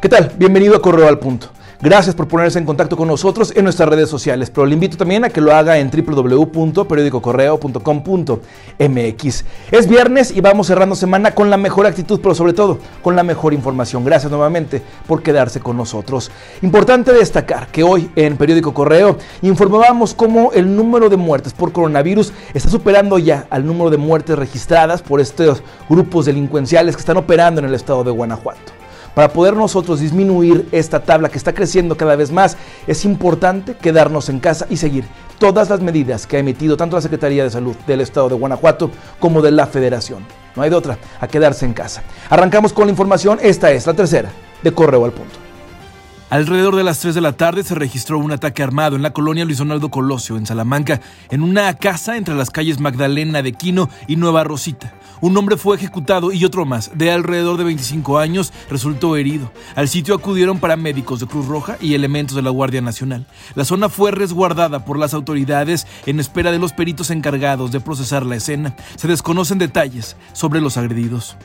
¿Qué tal? Bienvenido a Correo al Punto. Gracias por ponerse en contacto con nosotros en nuestras redes sociales, pero le invito también a que lo haga en www.periodicocorreo.com.mx. Es viernes y vamos cerrando semana con la mejor actitud, pero sobre todo con la mejor información. Gracias nuevamente por quedarse con nosotros. Importante destacar que hoy en Periódico Correo informábamos cómo el número de muertes por coronavirus está superando ya al número de muertes registradas por estos grupos delincuenciales que están operando en el estado de Guanajuato. Para poder nosotros disminuir esta tabla que está creciendo cada vez más, es importante quedarnos en casa y seguir todas las medidas que ha emitido tanto la Secretaría de Salud del Estado de Guanajuato como de la Federación. No hay de otra, a quedarse en casa. Arrancamos con la información, esta es la tercera de Correo al Punto. Alrededor de las 3 de la tarde se registró un ataque armado en la colonia Luis Donaldo Colosio, en Salamanca, en una casa entre las calles Magdalena de Quino y Nueva Rosita. Un hombre fue ejecutado y otro más, de alrededor de 25 años, resultó herido. Al sitio acudieron paramédicos de Cruz Roja y elementos de la Guardia Nacional. La zona fue resguardada por las autoridades en espera de los peritos encargados de procesar la escena. Se desconocen detalles sobre los agredidos.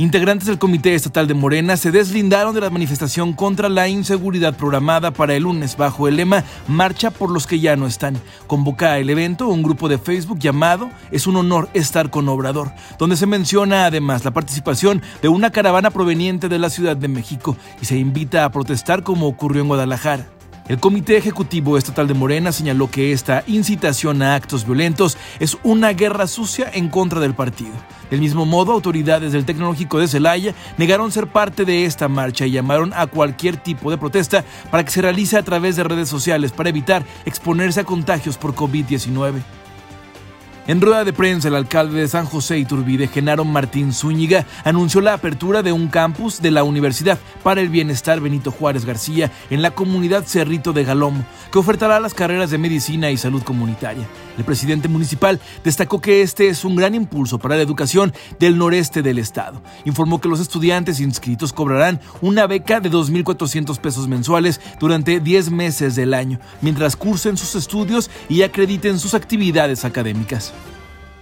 Integrantes del Comité Estatal de Morena se deslindaron de la manifestación contra la inseguridad programada para el lunes bajo el lema Marcha por los que ya no están. Convoca el evento un grupo de Facebook llamado Es un honor estar con Obrador, donde se menciona además la participación de una caravana proveniente de la Ciudad de México y se invita a protestar como ocurrió en Guadalajara. El Comité Ejecutivo Estatal de Morena señaló que esta incitación a actos violentos es una guerra sucia en contra del partido. Del mismo modo, autoridades del Tecnológico de Celaya negaron ser parte de esta marcha y llamaron a cualquier tipo de protesta para que se realice a través de redes sociales para evitar exponerse a contagios por COVID-19. En rueda de prensa, el alcalde de San José Iturbide, Genaro Martín Zúñiga, anunció la apertura de un campus de la Universidad para el Bienestar Benito Juárez García en la comunidad Cerrito de Galomo, que ofertará las carreras de medicina y salud comunitaria. El presidente municipal destacó que este es un gran impulso para la educación del noreste del estado. Informó que los estudiantes inscritos cobrarán una beca de 2.400 pesos mensuales durante 10 meses del año, mientras cursen sus estudios y acrediten sus actividades académicas.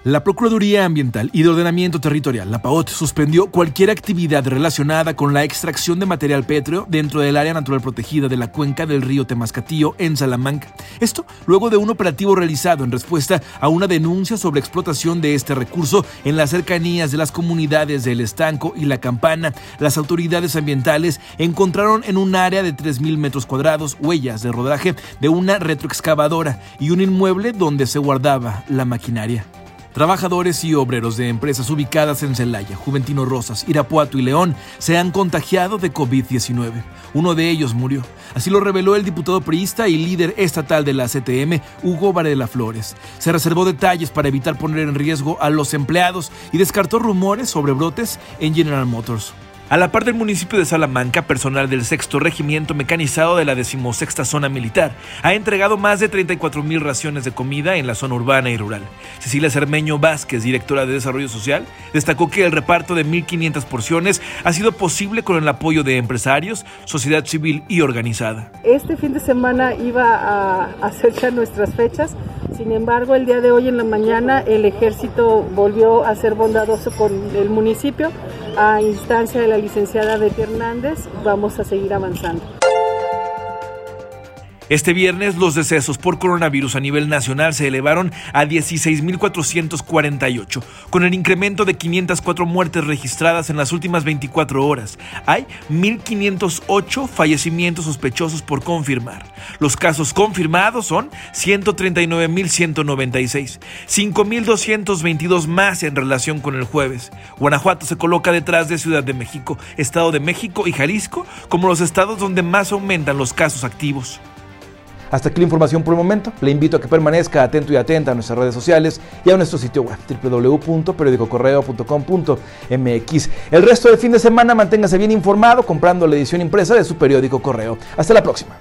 La Procuraduría Ambiental y de Ordenamiento Territorial, la PAOT, suspendió cualquier actividad relacionada con la extracción de material pétreo dentro del área natural protegida de la cuenca del río Temascatillo en Salamanca. Esto luego de un operativo realizado en respuesta a una denuncia sobre explotación de este recurso en las cercanías de las comunidades del Estanco y La Campana. Las autoridades ambientales encontraron en un área de 3.000 metros cuadrados huellas de rodaje de una retroexcavadora y un inmueble donde se guardaba la maquinaria. Trabajadores y obreros de empresas ubicadas en Celaya, Juventino Rosas, Irapuato y León se han contagiado de COVID-19. Uno de ellos murió. Así lo reveló el diputado priista y líder estatal de la CTM, Hugo Varela Flores. Se reservó detalles para evitar poner en riesgo a los empleados y descartó rumores sobre brotes en General Motors. A la par del municipio de Salamanca, personal del sexto regimiento mecanizado de la decimosexta zona militar ha entregado más de 34 mil raciones de comida en la zona urbana y rural. Cecilia Cermeño Vázquez, directora de Desarrollo Social, destacó que el reparto de 1.500 porciones ha sido posible con el apoyo de empresarios, sociedad civil y organizada. Este fin de semana iba a hacer ya nuestras fechas, sin embargo el día de hoy en la mañana el ejército volvió a ser bondadoso con el municipio a instancia de la licenciada Betty Hernández, vamos a seguir avanzando. Este viernes los decesos por coronavirus a nivel nacional se elevaron a 16.448, con el incremento de 504 muertes registradas en las últimas 24 horas. Hay 1.508 fallecimientos sospechosos por confirmar. Los casos confirmados son 139.196, 5.222 más en relación con el jueves. Guanajuato se coloca detrás de Ciudad de México, Estado de México y Jalisco como los estados donde más aumentan los casos activos. Hasta aquí la información por el momento. Le invito a que permanezca atento y atenta a nuestras redes sociales y a nuestro sitio web www.periodicocorreo.com.mx. El resto del fin de semana manténgase bien informado comprando la edición impresa de su periódico Correo. Hasta la próxima.